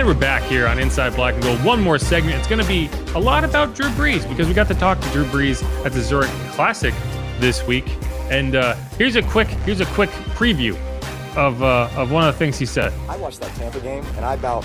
And we're back here on Inside Black and Gold. One more segment. It's going to be a lot about Drew Brees because we got to talk to Drew Brees at the Zurich Classic this week. And uh, here's a quick here's a quick preview of uh, of one of the things he said. I watched that Tampa game and I about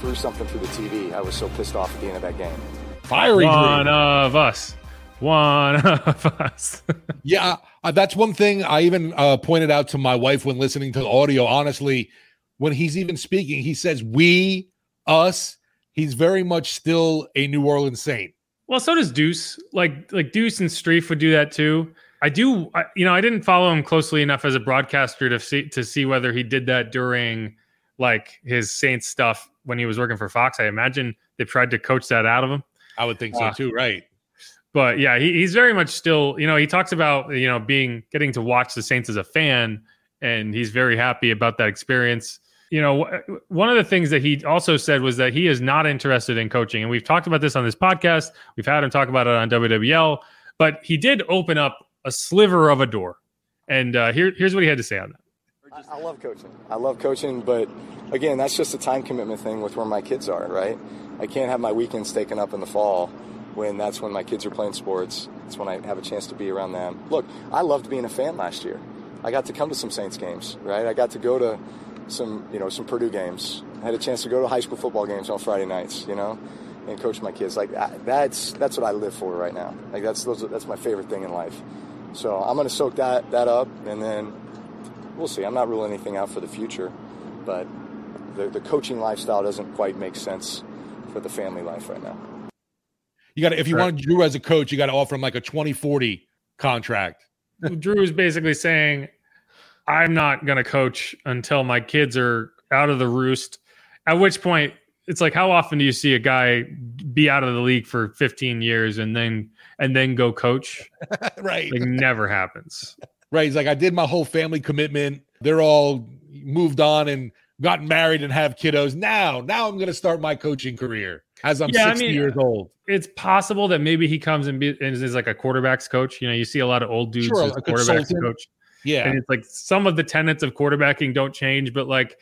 threw something through the TV. I was so pissed off at the end of that game. Fiery One Drew. of us. One of us. Yeah, uh, that's one thing I even uh, pointed out to my wife when listening to the audio. Honestly, when he's even speaking, he says we, us. He's very much still a New Orleans Saint. Well, so does Deuce. Like like Deuce and Streef would do that too. I do. I, you know, I didn't follow him closely enough as a broadcaster to see to see whether he did that during like his Saints stuff when he was working for Fox. I imagine they tried to coach that out of him. I would think so Uh, too, right? But yeah, he, he's very much still. You know, he talks about you know being getting to watch the Saints as a fan, and he's very happy about that experience. You know, one of the things that he also said was that he is not interested in coaching, and we've talked about this on this podcast. We've had him talk about it on WWL, but he did open up a sliver of a door, and uh, here here's what he had to say on that. I, I love coaching. I love coaching, but again, that's just a time commitment thing with where my kids are, right? I can't have my weekends taken up in the fall when that's when my kids are playing sports. It's when I have a chance to be around them. Look, I loved being a fan last year. I got to come to some Saints games, right? I got to go to some, you know, some Purdue games. I had a chance to go to high school football games on Friday nights, you know, and coach my kids. Like that's that's what I live for right now. Like that's those that's my favorite thing in life. So I'm going to soak that that up, and then we'll see. I'm not ruling anything out for the future, but the, the coaching lifestyle doesn't quite make sense for the family life right now. You got to if you Right. wanted Drew as a coach, you got to offer him like a 2040 contract. Drew is basically saying, I'm not going to coach until my kids are out of the roost. At which point, it's like, how often do you see a guy be out of the league for 15 years and then and then go coach? right. Like, never happens. Right. He's like, I did my whole family commitment. They're all moved on and gotten married and have kiddos. Now, now I'm going to start my coaching career as I'm Yeah, I 60 mean, years old. It's possible that maybe he comes and, be, and is like a quarterbacks coach. You know, you see a lot of old dudes Sure, as a quarterbacks coach. Yeah. And it's like some of the tenets of quarterbacking don't change, but like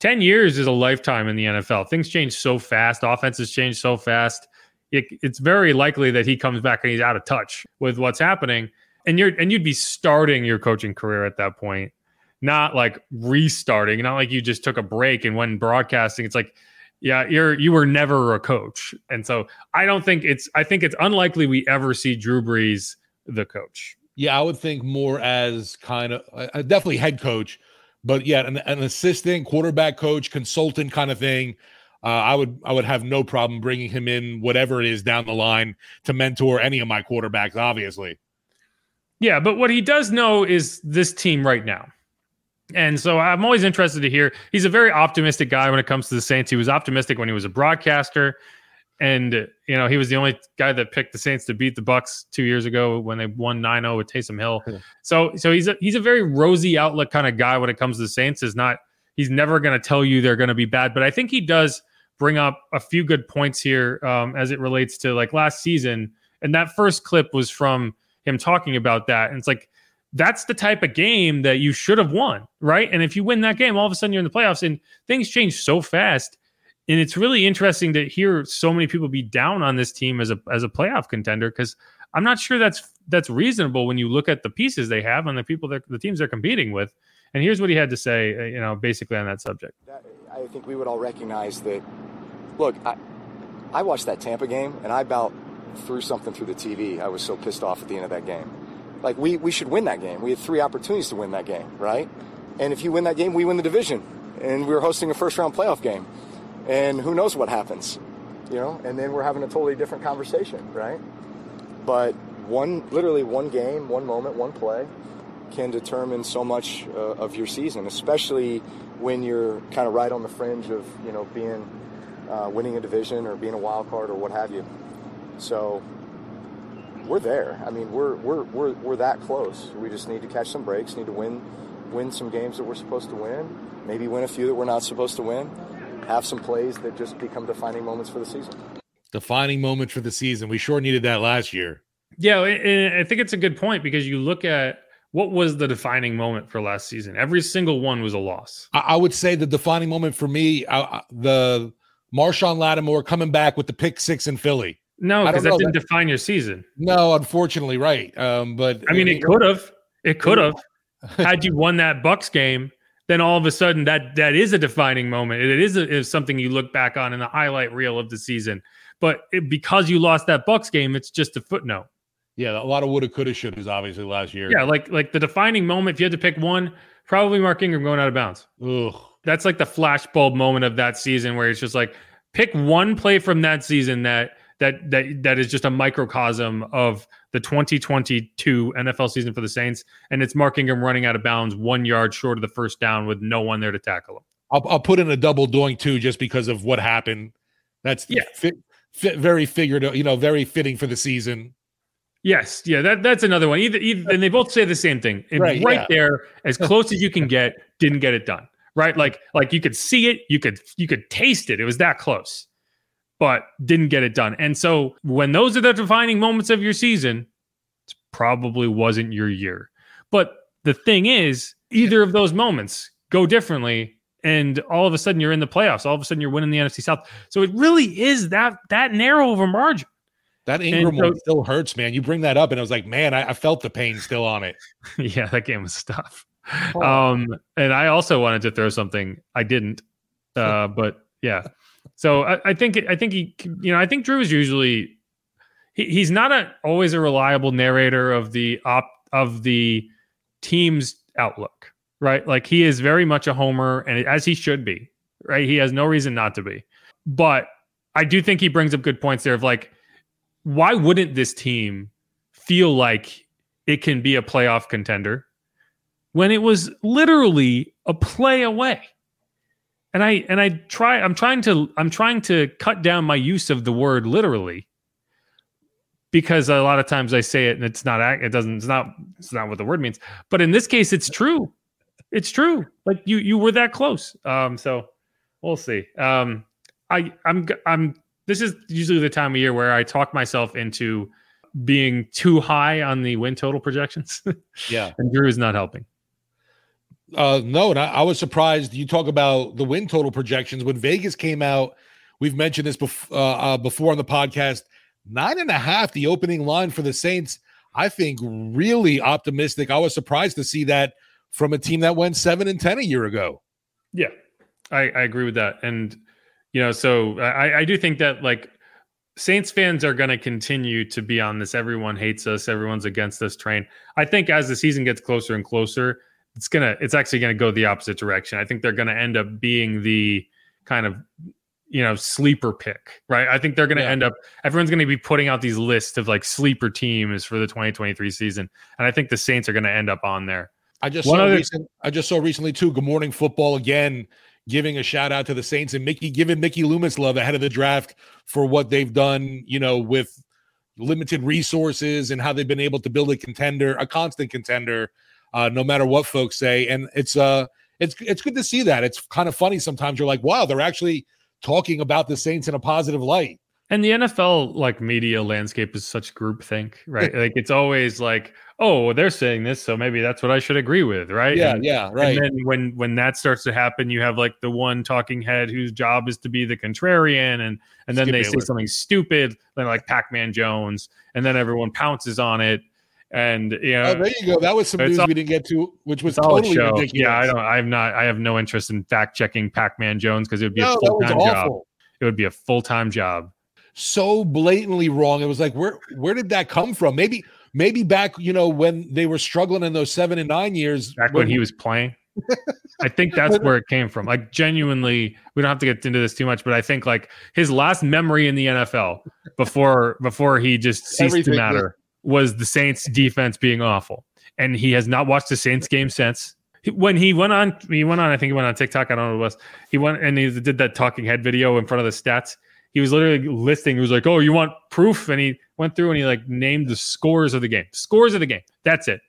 10 years is a lifetime in the NFL. Things change so fast, offenses change so fast. It, it's very likely that he comes back and he's out of touch with what's happening. And you're and you'd be starting your coaching career at that point, not like restarting, not like you just took a break and went broadcasting. It's like, yeah, you're you were never a coach. And so I don't think it's I think it's unlikely we ever see Drew Brees the coach. Yeah, I would think more as kind of uh, definitely head coach, but yeah, an, an assistant, quarterback coach, consultant kind of thing. Uh, I would I would have no problem bringing him in, whatever it is down the line, to mentor any of my quarterbacks. Obviously, Yeah, but what he does know is this team right now. And so I'm always interested to hear. He's a very optimistic guy when it comes to the Saints. He was optimistic when he was a broadcaster. And you know, he was the only guy that picked the Saints to beat the Bucks 2 years ago when they won 9-0 with Taysom Hill. So so he's a, he's a very rosy outlook kind of guy when it comes to the Saints. Is not he's never going to tell you they're going to be bad, but I think he does bring up a few good points here um, as it relates to like last season. And that first clip was from him talking about that. And it's like, that's the type of game that you should have won, right? And if you win that game, all of a sudden you're in the playoffs and things change so fast. And it's really interesting to hear so many people be down on this team as a as a playoff contender because I'm not sure that's that's reasonable when you look at the pieces they have and the people that the teams they're competing with. And here's what he had to say, uh, you know, basically on that subject. I think we would all recognize that. Look, I, I watched that Tampa game, and I about threw something through the TV. I was so pissed off at the end of that game. Like we we should win that game. We had three opportunities to win that game, right? And if you win that game, we win the division. And we were hosting a first round playoff game. And who knows what happens, you know? And then we're having a totally different conversation, right? But one, literally one game, one moment, one play can determine so much uh, of your season, especially when you're kind of right on the fringe of, you know, being, uh, winning a division or being a wild card or what have you. So we're there. I mean, we're, we're, we're, we're that close. We just need to catch some breaks, need to win, win some games that we're supposed to win, maybe win a few that we're not supposed to win, have some plays that just become defining moments for the season. Defining moments for the season. We sure needed that last year. Yeah, I think it's a good point because you look at what was the defining moment for last season. Every single one was a loss. I, would say the defining moment for me, uh, the Marshon Lattimore coming back with the pick six in Philly. No, because that didn't that, define your season. No, unfortunately, right. Um, but I mean, it could have. It could have. had you won that Bucks game, then all of a sudden that that is a defining moment. It is, a, is something you look back on in the highlight reel of the season. But it, because you lost that Bucks game, it's just a footnote. Yeah, a lot of woulda, coulda, shouldas, obviously last year. Yeah, like like the defining moment. If you had to pick one, probably Mark Ingram going out of bounds. Ugh. That's like the flashbulb moment of that season where it's just like pick one play from that season that that that that is just a microcosm of the 2022 NFL season for the Saints, and it's Mark Ingram running out of bounds one yard short of the first down with no one there to tackle him. I'll, I'll put in a double doink too, just because of what happened. That's yeah. Fit, fit, very figured, you know, very fitting for the season. Yes, yeah, that that's another one. Either, either and they both say the same thing. right, right yeah. there, as close as you can get, didn't get it done. Right, like like you could see it, you could you could taste it. It was that close, but didn't get it done. And so when those are the defining moments of your season, it probably wasn't your year. But the thing is, either of those moments go differently, and all of a sudden you're in the playoffs. All of a sudden you're winning the NFC South. So it really is that that narrow of a margin. That Ingram so, one still hurts, man. You bring that up, and I was like, man, I, I felt the pain still on it. yeah, that game was tough. Oh. Um, and I also wanted to throw something. I didn't, uh, but yeah. So I, I, think I think he, you know, I think Drew is usually he, he's not a always a reliable narrator of the op of the team's outlook, right? Like he is very much a homer, and as he should be, right? He has no reason not to be, but I do think he brings up good points there of like why wouldn't this team feel like it can be a playoff contender when it was literally a play away? And I and I try I'm trying to I'm trying to cut down my use of the word literally because a lot of times I say it and it's not it doesn't it's not it's not what the word means. But in this case it's true. It's true. Like you you were that close. Um so we'll see. Um I I'm I'm this is usually the time of year where I talk myself into being too high on the win total projections. yeah. and Drew is not helping. Uh, no, and I, I, was surprised. You talk about the win total projections when Vegas came out. We've mentioned this uh, uh, before on the podcast. Nine and a half, the opening line for the Saints. I think really optimistic. I was surprised to see that from a team that went seven and ten a year ago. Yeah, I, I agree with that. And you know, so I, I do think that like Saints fans are going to continue to be on this. Everyone hates us. Everyone's against us train. I think as the season gets closer and closer, it's gonna it's actually gonna go the opposite direction. I think they're gonna end up being the kind of you know sleeper pick, right? I think they're gonna yeah. end up. Everyone's gonna be putting out these lists of like sleeper teams for the 2023 season, and I think the Saints are gonna end up on there. I just One saw other, recent, I just saw recently too. Good Morning Football again giving a shout out to the Saints and Mickey giving Mickey Loomis love ahead of the draft for what they've done, you know, with limited resources and how they've been able to build a contender, a constant contender, uh, no matter what folks say. And it's uh it's it's good to see that. It's kind of funny sometimes you're like, wow, they're actually talking about the Saints in a positive light. And the NFL like media landscape is such groupthink, right? like it's always like, oh, they're saying this, so maybe that's what I should agree with, right? Yeah, and, yeah, right. And then when when that starts to happen, you have like the one talking head whose job is to be the contrarian, and and then Skip they Bayless. say something stupid, then like Pac-Man Jones, and then everyone pounces on it, and you oh, know, Oh, there you go. That was some news all- we didn't get to, which was totally show. ridiculous. Yeah, I don't. I'm not. I have no interest in fact checking Pac-Man Jones because it would be No, a full time job. It would be a full time job. So blatantly wrong. It was like, where where did that come from? Maybe maybe back, you know, when they were struggling in those seven and nine years. Back when he was playing, I think that's where it came from. Like genuinely, we don't have to get into this too much, but I think like his last memory in the NFL before before he just ceased Everything, to matter was the Saints defense being awful, and he has not watched the Saints game since. When he went on, he went on. I think he went on TikTok. I don't know what it was. He went and he did that talking head video in front of the stats. He was literally listing. He was like, "Oh, you want proof?" And he went through and he like named the scores of the game. Scores of the game. That's it.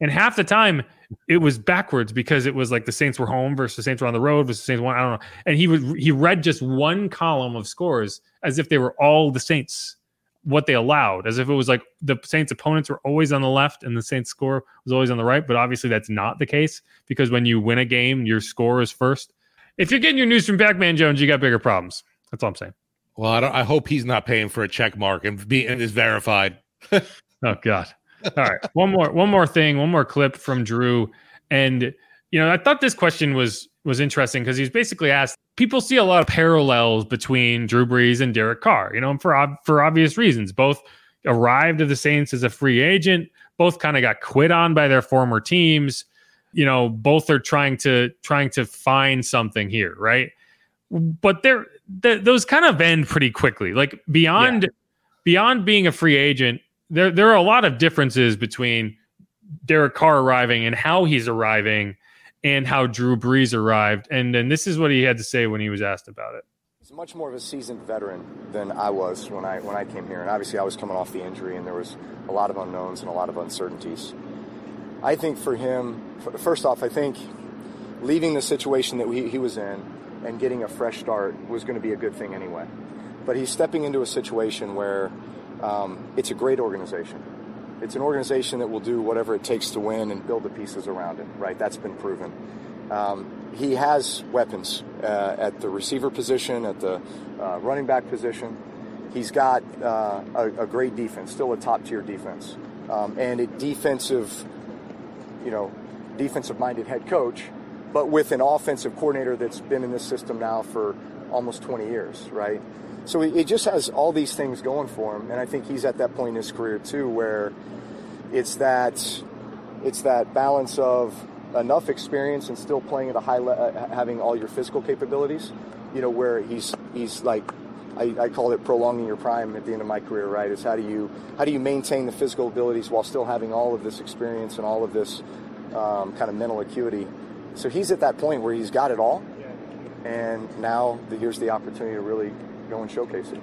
And half the time it was backwards because it was like the Saints were home versus the Saints were on the road versus the Saints one. I don't know. And he would he read just one column of scores as if they were all the Saints, what they allowed, as if it was like the Saints opponents were always on the left and the Saints score was always on the right. But obviously that's not the case because when you win a game, your score is first. If you're getting your news from Pac-Man Jones, you got bigger problems. That's all I'm saying. Well, I, don't, I hope he's not paying for a check mark and be and is verified. Oh God. All right. One more one more thing, one more clip from Drew. And you know, I thought this question was was interesting because he's basically asked people see a lot of parallels between Drew Brees and Derek Carr, you know, for ob- for obvious reasons. Both arrived at the Saints as a free agent, both kind of got quit on by their former teams. You know, both are trying to trying to find something here, right? But they're th- those kind of end pretty quickly. Like beyond beyond being a free agent, there there are a lot of differences between Derek Carr arriving and how he's arriving and how Drew Brees arrived. And and this is what he had to say when he was asked about it. He's much more of a seasoned veteran than I was when I when I came here, and obviously I was coming off the injury, and there was a lot of unknowns and a lot of uncertainties. I think for him, first off, I think leaving the situation that he, he was in and getting a fresh start was going to be a good thing anyway. But he's stepping into a situation where um, it's a great organization. It's an organization that will do whatever it takes to win and build the pieces around it. Right? That's been proven. Um, he has weapons uh, at the receiver position, at the uh, running back position. He's got uh, a, a great defense, still a top tier defense, um, and a defensive, you know, defensive minded head coach, but with an offensive coordinator that's been in this system now for almost 20 years, right? So he, he just has all these things going for him, and I think he's at that point in his career too, where it's that it's that balance of enough experience and still playing at a high le- uh, having all your physical capabilities you know where he's he's like I, I call it prolonging your prime at the end of my career right is how do you how do you maintain the physical abilities while still having all of this experience and all of this um, kind of mental acuity so he's at that point where he's got it all and now here's the opportunity to really go and showcase it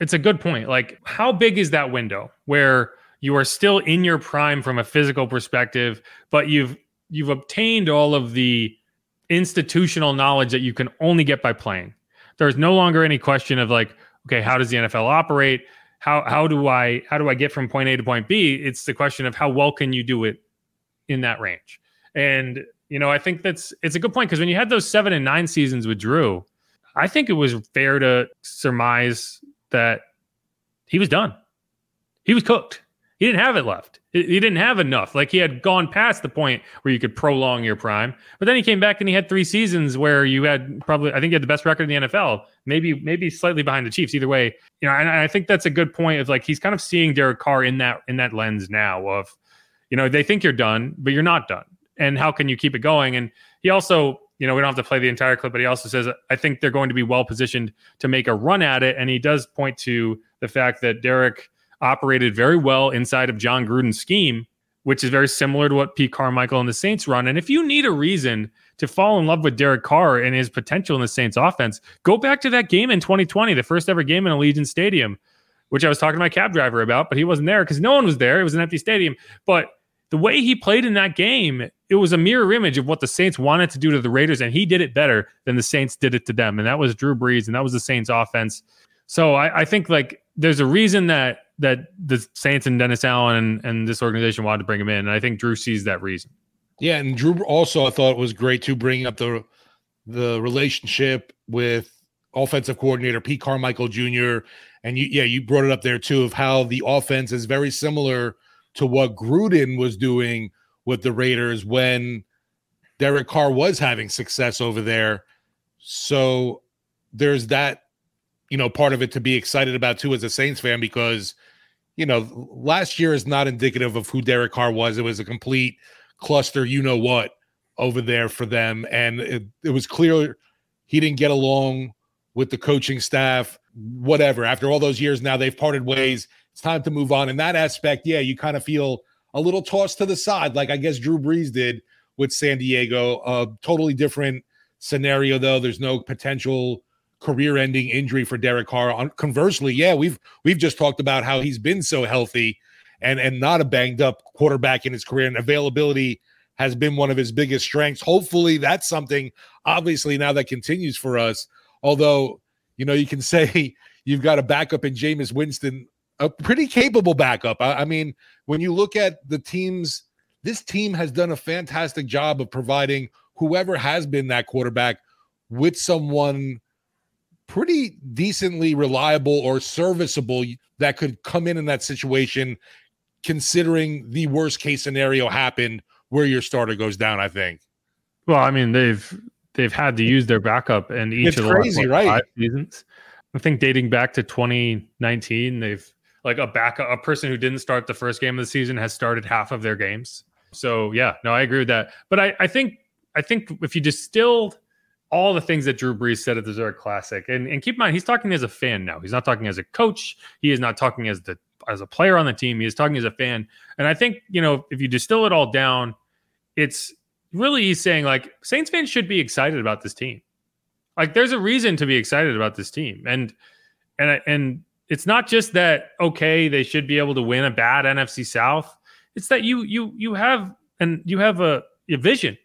It's a good point. Like, how big is that window where you are still in your prime from a physical perspective, but you've you've obtained all of the institutional knowledge that you can only get by playing. There's no longer any question of like, okay, how does the NFL operate? How how do I how do I get from point A to point B? It's the question of how well can you do it in that range. And you know, I think that's it's a good point because when you had those seven and nine seasons with Drew, I think it was fair to surmise that he was done. He was cooked. He didn't have it left. He didn't have enough. Like he had gone past the point where you could prolong your prime. But then he came back and he had three seasons where you had probably I think he had the best record in the NFL. Maybe maybe slightly behind the Chiefs. Either way, you know, and I think that's a good point of like he's kind of seeing Derek Carr in that in that lens now of, you know, they think you're done, but you're not done. And how can you keep it going? And he also, you know, we don't have to play the entire clip, but he also says, I think they're going to be well positioned to make a run at it. And he does point to the fact that Derek operated very well inside of Jon Gruden's scheme, which is very similar to what Pete Carmichael and the Saints run. And if you need a reason to fall in love with Derek Carr and his potential in the Saints offense, go back to that game in 2020, the first ever game in Allegiant Stadium, which I was talking to my cab driver about, but he wasn't there because no one was there. It was an empty stadium. But the way he played in that game, it was a mirror image of what the Saints wanted to do to the Raiders, and he did it better than the Saints did it to them. And that was Drew Brees, and that was the Saints offense. So I, I think like there's a reason that that the Saints and Dennis Allen and, and this organization wanted to bring him in. And I think Drew sees that reason. Yeah, and Drew also I thought was great to bring up the the relationship with offensive coordinator Pete Carmichael Jr. And you, yeah, you brought it up there too of how the offense is very similar to what Gruden was doing with the Raiders when Derek Carr was having success over there. So there's that, you know, part of it to be excited about too as a Saints fan because, you know, last year is not indicative of who Derek Carr was. It was a complete cluster, you know what, over there for them. And it, it was clear he didn't get along with the coaching staff, whatever. After all those years now, they've parted ways. It's time to move on. In that aspect, yeah, you kind of feel a little tossed to the side, like I guess Drew Brees did with San Diego. A totally different scenario, though. There's no potential career-ending injury for Derek Carr. Conversely, yeah, we've we've just talked about how he's been so healthy and and not a banged up quarterback in his career, and availability has been one of his biggest strengths. Hopefully, that's something obviously now that continues for us. Although, you know, you can say you've got a backup in Jameis Winston, a pretty capable backup. I, I mean, when you look at the teams, this team has done a fantastic job of providing whoever has been that quarterback with someone pretty decently reliable or serviceable that could come in in that situation considering the worst case scenario happened where your starter goes down i think well i mean they've they've had to use their backup in each it's of the crazy, last, right? five seasons. I think dating back to 2019, they've like a backup, a person who didn't start the first game of the season has started half of their games. So yeah, no, I agree with that. But I, I think I think if you distilled all the things that Drew Brees said at the Zurich Classic, and, and keep in mind he's talking as a fan now. He's not talking as a coach. He is not talking as the as a player on the team. He is talking as a fan. And I think you know if you distill it all down, it's really he's saying like Saints fans should be excited about this team. Like there's a reason to be excited about this team. And and and it's not just that okay, they should be able to win a bad NFC South. It's that you you you have and you have a, a vision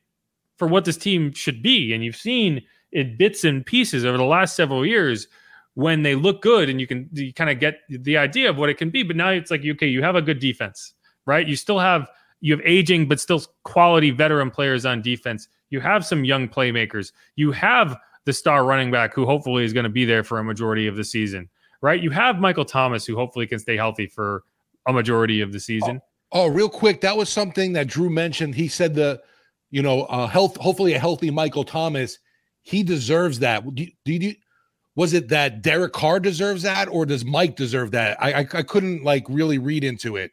for what this team should be and you've seen it bits and pieces over the last several years when they look good and you can you kind of get the idea of what it can be but now it's like okay you have a good defense right you still have you have aging but still quality veteran players on defense. You have some young playmakers. You have the star running back who hopefully is going to be there for a majority of the season, right? You have Michael Thomas who hopefully can stay healthy for a majority of the season. Oh, oh real quick, that was something that Drew mentioned. He said the, you know, uh, health, hopefully a healthy Michael Thomas. He deserves that. Do, do you? Was it that Derek Carr deserves that, or does Mike deserve that? I, I, I couldn't like really read into it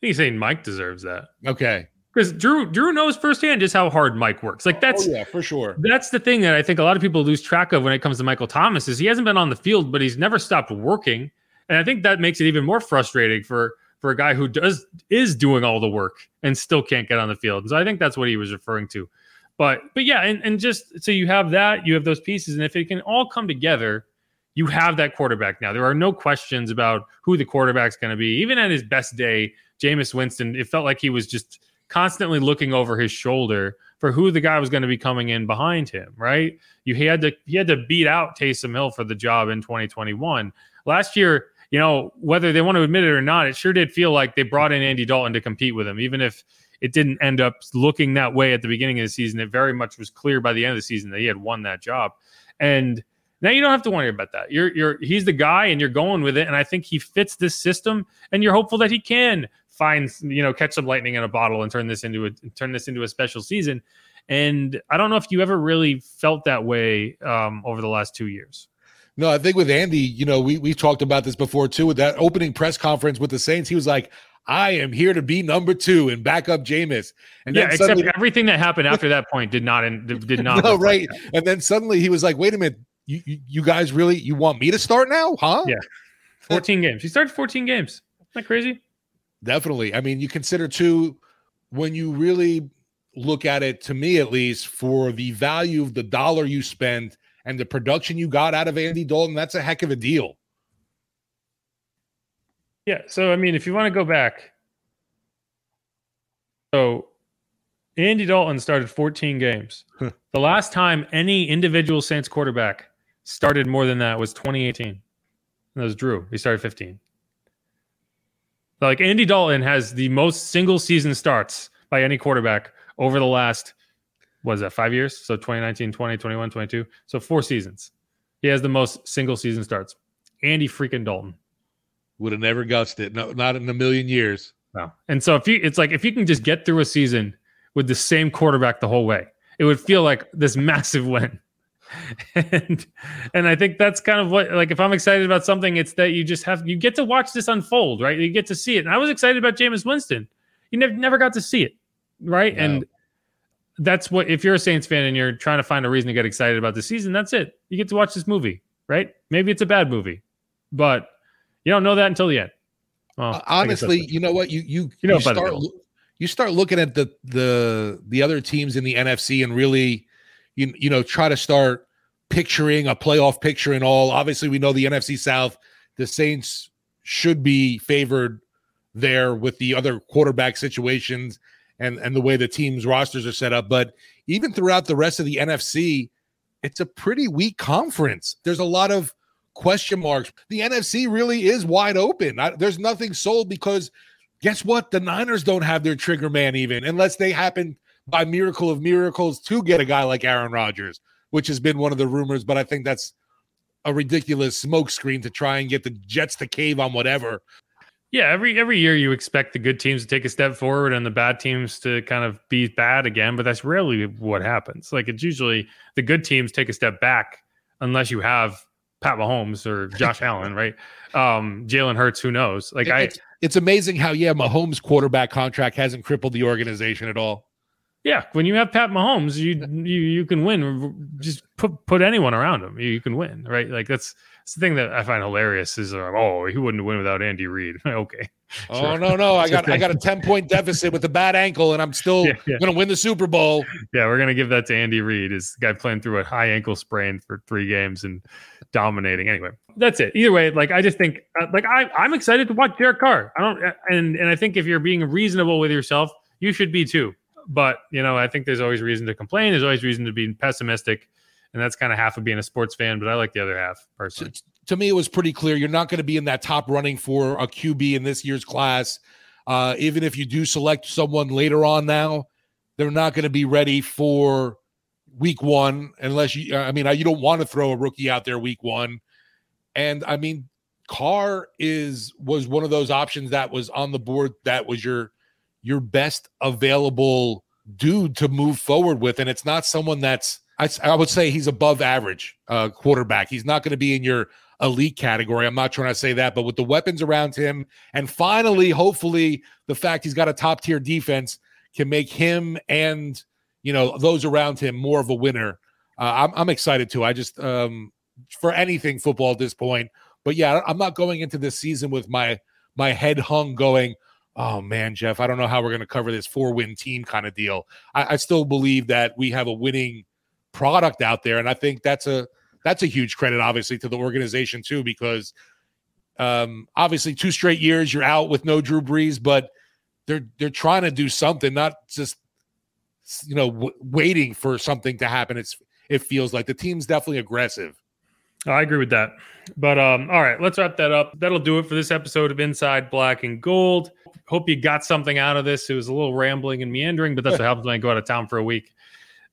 he's saying Mike deserves that. Okay. Because Drew Drew knows firsthand just how hard Mike works. Like that's oh, yeah, for sure. That's the thing that I think a lot of people lose track of when it comes to Michael Thomas is he hasn't been on the field, but he's never stopped working. And I think that makes it even more frustrating for for a guy who does is doing all the work and still can't get on the field. And so I think that's what he was referring to. But but yeah, and, and just so you have that, you have those pieces, and if it can all come together, you have that quarterback now. There are no questions about who the quarterback's going to be. Even at his best day, Jameis Winston, it felt like he was just constantly looking over his shoulder for who the guy was going to be coming in behind him, right? You he had to he had to beat out Taysom Hill for the job in 2021. Last year, you know, whether they want to admit it or not, it sure did feel like they brought in Andy Dalton to compete with him, even if it didn't end up looking that way at the beginning of the season. It very much was clear by the end of the season that he had won that job. And now you don't have to worry about that. You're you're he's the guy and you're going with it. And I think he fits this system, and you're hopeful that he can find you know catch some lightning in a bottle and turn this into a turn this into a special season. And I don't know if you ever really felt that way um, over the last two years. No, I think with Andy, you know, we we talked about this before too. With that opening press conference with the Saints, he was like, "I am here to be number two and back up Jameis." And yeah, except suddenly, everything that happened after that point did not did not. no, right. Like and then suddenly he was like, "Wait a minute, you, you you guys really you want me to start now, huh?" Yeah, fourteen games. He started fourteen games. Isn't that crazy? Definitely. I mean, you consider too when you really look at it, to me at least, for the value of the dollar you spent and the production you got out of Andy Dalton, that's a heck of a deal. Yeah. So, I mean, if you want to go back, so Andy Dalton started 14 games. the last time any individual Saints quarterback started more than that was 2018. And That was Drew. He started 15. Like Andy Dalton has the most single season starts by any quarterback over the last, was that five years? So 2019, 20, 21, 22. So four seasons. He has the most single season starts. Andy freaking Dalton. Would have never guessed it. No, not in a million years. No. And so if you, it's like if you can just get through a season with the same quarterback the whole way, it would feel like this massive win. and and I think that's kind of what like if I'm excited about something, it's that you just have you get to watch this unfold, right? You get to see it. And I was excited about Jameis Winston. You never never got to see it, right? No. And that's what if you're a Saints fan and you're trying to find a reason to get excited about the season, that's it. You get to watch this movie, right? Maybe it's a bad movie, but you don't know that until the end. Well, uh, honestly, you know what? You you you, know you start you start looking at the the the other teams in the NFC and really you you know try to start picturing a playoff picture and all. Obviously, we know the NFC South, the Saints should be favored there with the other quarterback situations and and the way the teams rosters are set up. But even throughout the rest of the NFC, it's a pretty weak conference. There's a lot of question marks. The NFC really is wide open. I, there's nothing sold because guess what? The Niners don't have their trigger man even unless they happen by miracle of miracles to get a guy like Aaron Rodgers, which has been one of the rumors. But I think that's a ridiculous smokescreen to try and get the Jets to cave on whatever. Yeah, every every year you expect the good teams to take a step forward and the bad teams to kind of be bad again, but that's rarely what happens. Like it's usually the good teams take a step back unless you have Pat Mahomes or Josh Allen, right? Um, Jalen Hurts, who knows? Like it's, I, it's amazing how yeah, Mahomes' quarterback contract hasn't crippled the organization at all. Yeah, when you have Pat Mahomes, you you you can win. Just put put anyone around him, you can win, right? Like that's, that's the thing that I find hilarious is uh, oh he wouldn't win without Andy Reid. okay. Oh sure. no no I got I got a ten point deficit with a bad ankle and I'm still yeah, yeah. gonna win the Super Bowl. Yeah, we're gonna give that to Andy Reid. Is the guy playing through a high ankle sprain for three games and dominating. Anyway, that's it. Either way, like I just think uh, like I I'm excited to watch Derek Carr. I don't and and I think if you're being reasonable with yourself, you should be too but you know, I think there's always reason to complain. There's always reason to be pessimistic, and that's kind of half of being a sports fan. But I like the other half personally. To, to me, it was pretty clear you're not going to be in that top running for a QB in this year's class. Uh, even if you do select someone later on now, they're not going to be ready for week one unless you. I mean, you don't want to throw a rookie out there week one, and I mean, Carr is was one of those options that was on the board that was your your best available dude to move forward with. And it's not someone that's, I, I would say he's above average uh, quarterback. He's not going to be in your elite category. I'm not trying to say that, but with the weapons around him, and finally, hopefully, the fact he's got a top tier defense can make him and you know those around him more of a winner. Uh, I'm, I'm excited too. I just um, for anything football at this point, but yeah, I'm not going into this season with my my head hung, going, oh man, Jeff, I don't know how we're going to cover this four win team kind of deal. I, I, still believe that we have a winning product out there, and I think that's a that's a huge credit, obviously, to the organization too, because um, obviously two straight years you're out with no Drew Brees, but they're they're trying to do something, not just you know w- waiting for something to happen. It's it feels like the team's definitely aggressive. I agree with that. But um, all right, let's wrap that up. That'll do it for this episode of Inside Black and Gold hope you got something out of this. It was a little rambling and meandering, but that's what happens when I go out of town for a week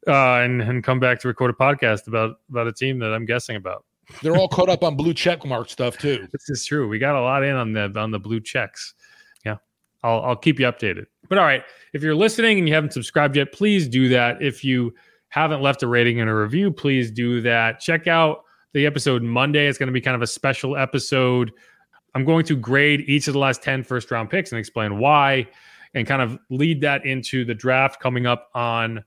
uh, and and come back to record a podcast about about a team that I'm guessing about. They're all caught up on blue check mark stuff too. This is true. We got a lot in on the on the blue checks. Yeah, I'll I'll keep you updated. But all right, if you're listening and you haven't subscribed yet, please do that. If you haven't left a rating and a review, please do that. Check out the episode Monday. It's going to be kind of a special episode I'm going to grade each of the last 10 first round picks and explain why and kind of lead that into the draft coming up on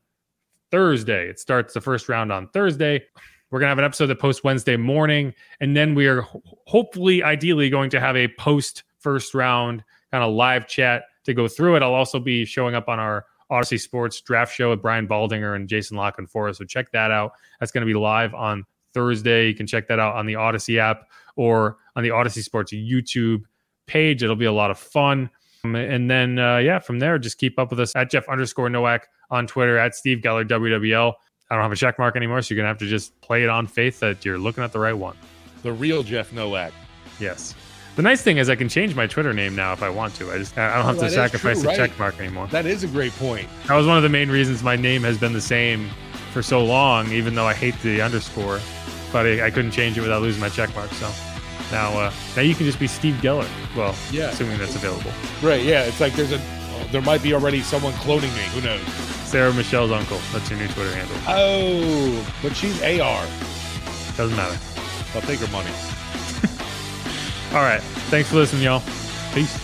Thursday. It starts the first round on Thursday. We're going to have an episode that posts Wednesday morning. And then we are hopefully, ideally, going to have a post first round kind of live chat to go through it. I'll also be showing up on our Audacy Sports draft show with Brian Baldinger and Jason La Canfora. So check that out. That's going to be live on Thursday. You can check that out on the Audacy app or on the Audacy Sports YouTube page. It'll be a lot of fun. Um, and then, uh, yeah, from there, just keep up with us at Jeff underscore Nowak on Twitter, at Steve Geller WWL. I don't have a check mark anymore, so you're going to have to just play it on faith that you're looking at the right one. The real Jeff Nowak. Yes. The nice thing is I can change my Twitter name now if I want to. I just I don't have Oh, to sacrifice true, the right. check mark anymore. That is a great point. That was one of the main reasons my name has been the same for so long, even though I hate the underscore. But I, I couldn't change it without losing my check mark. So now, uh, now you can just be Steve Geller. Well, Yeah. assuming that's available. Right? Yeah. It's like there's a there might be already someone cloning me. Who knows? Sarah Michelle's uncle. That's your new Twitter handle. Oh, but she's AR. Doesn't matter. I'll take her money. All right. Thanks for listening, y'all. Peace.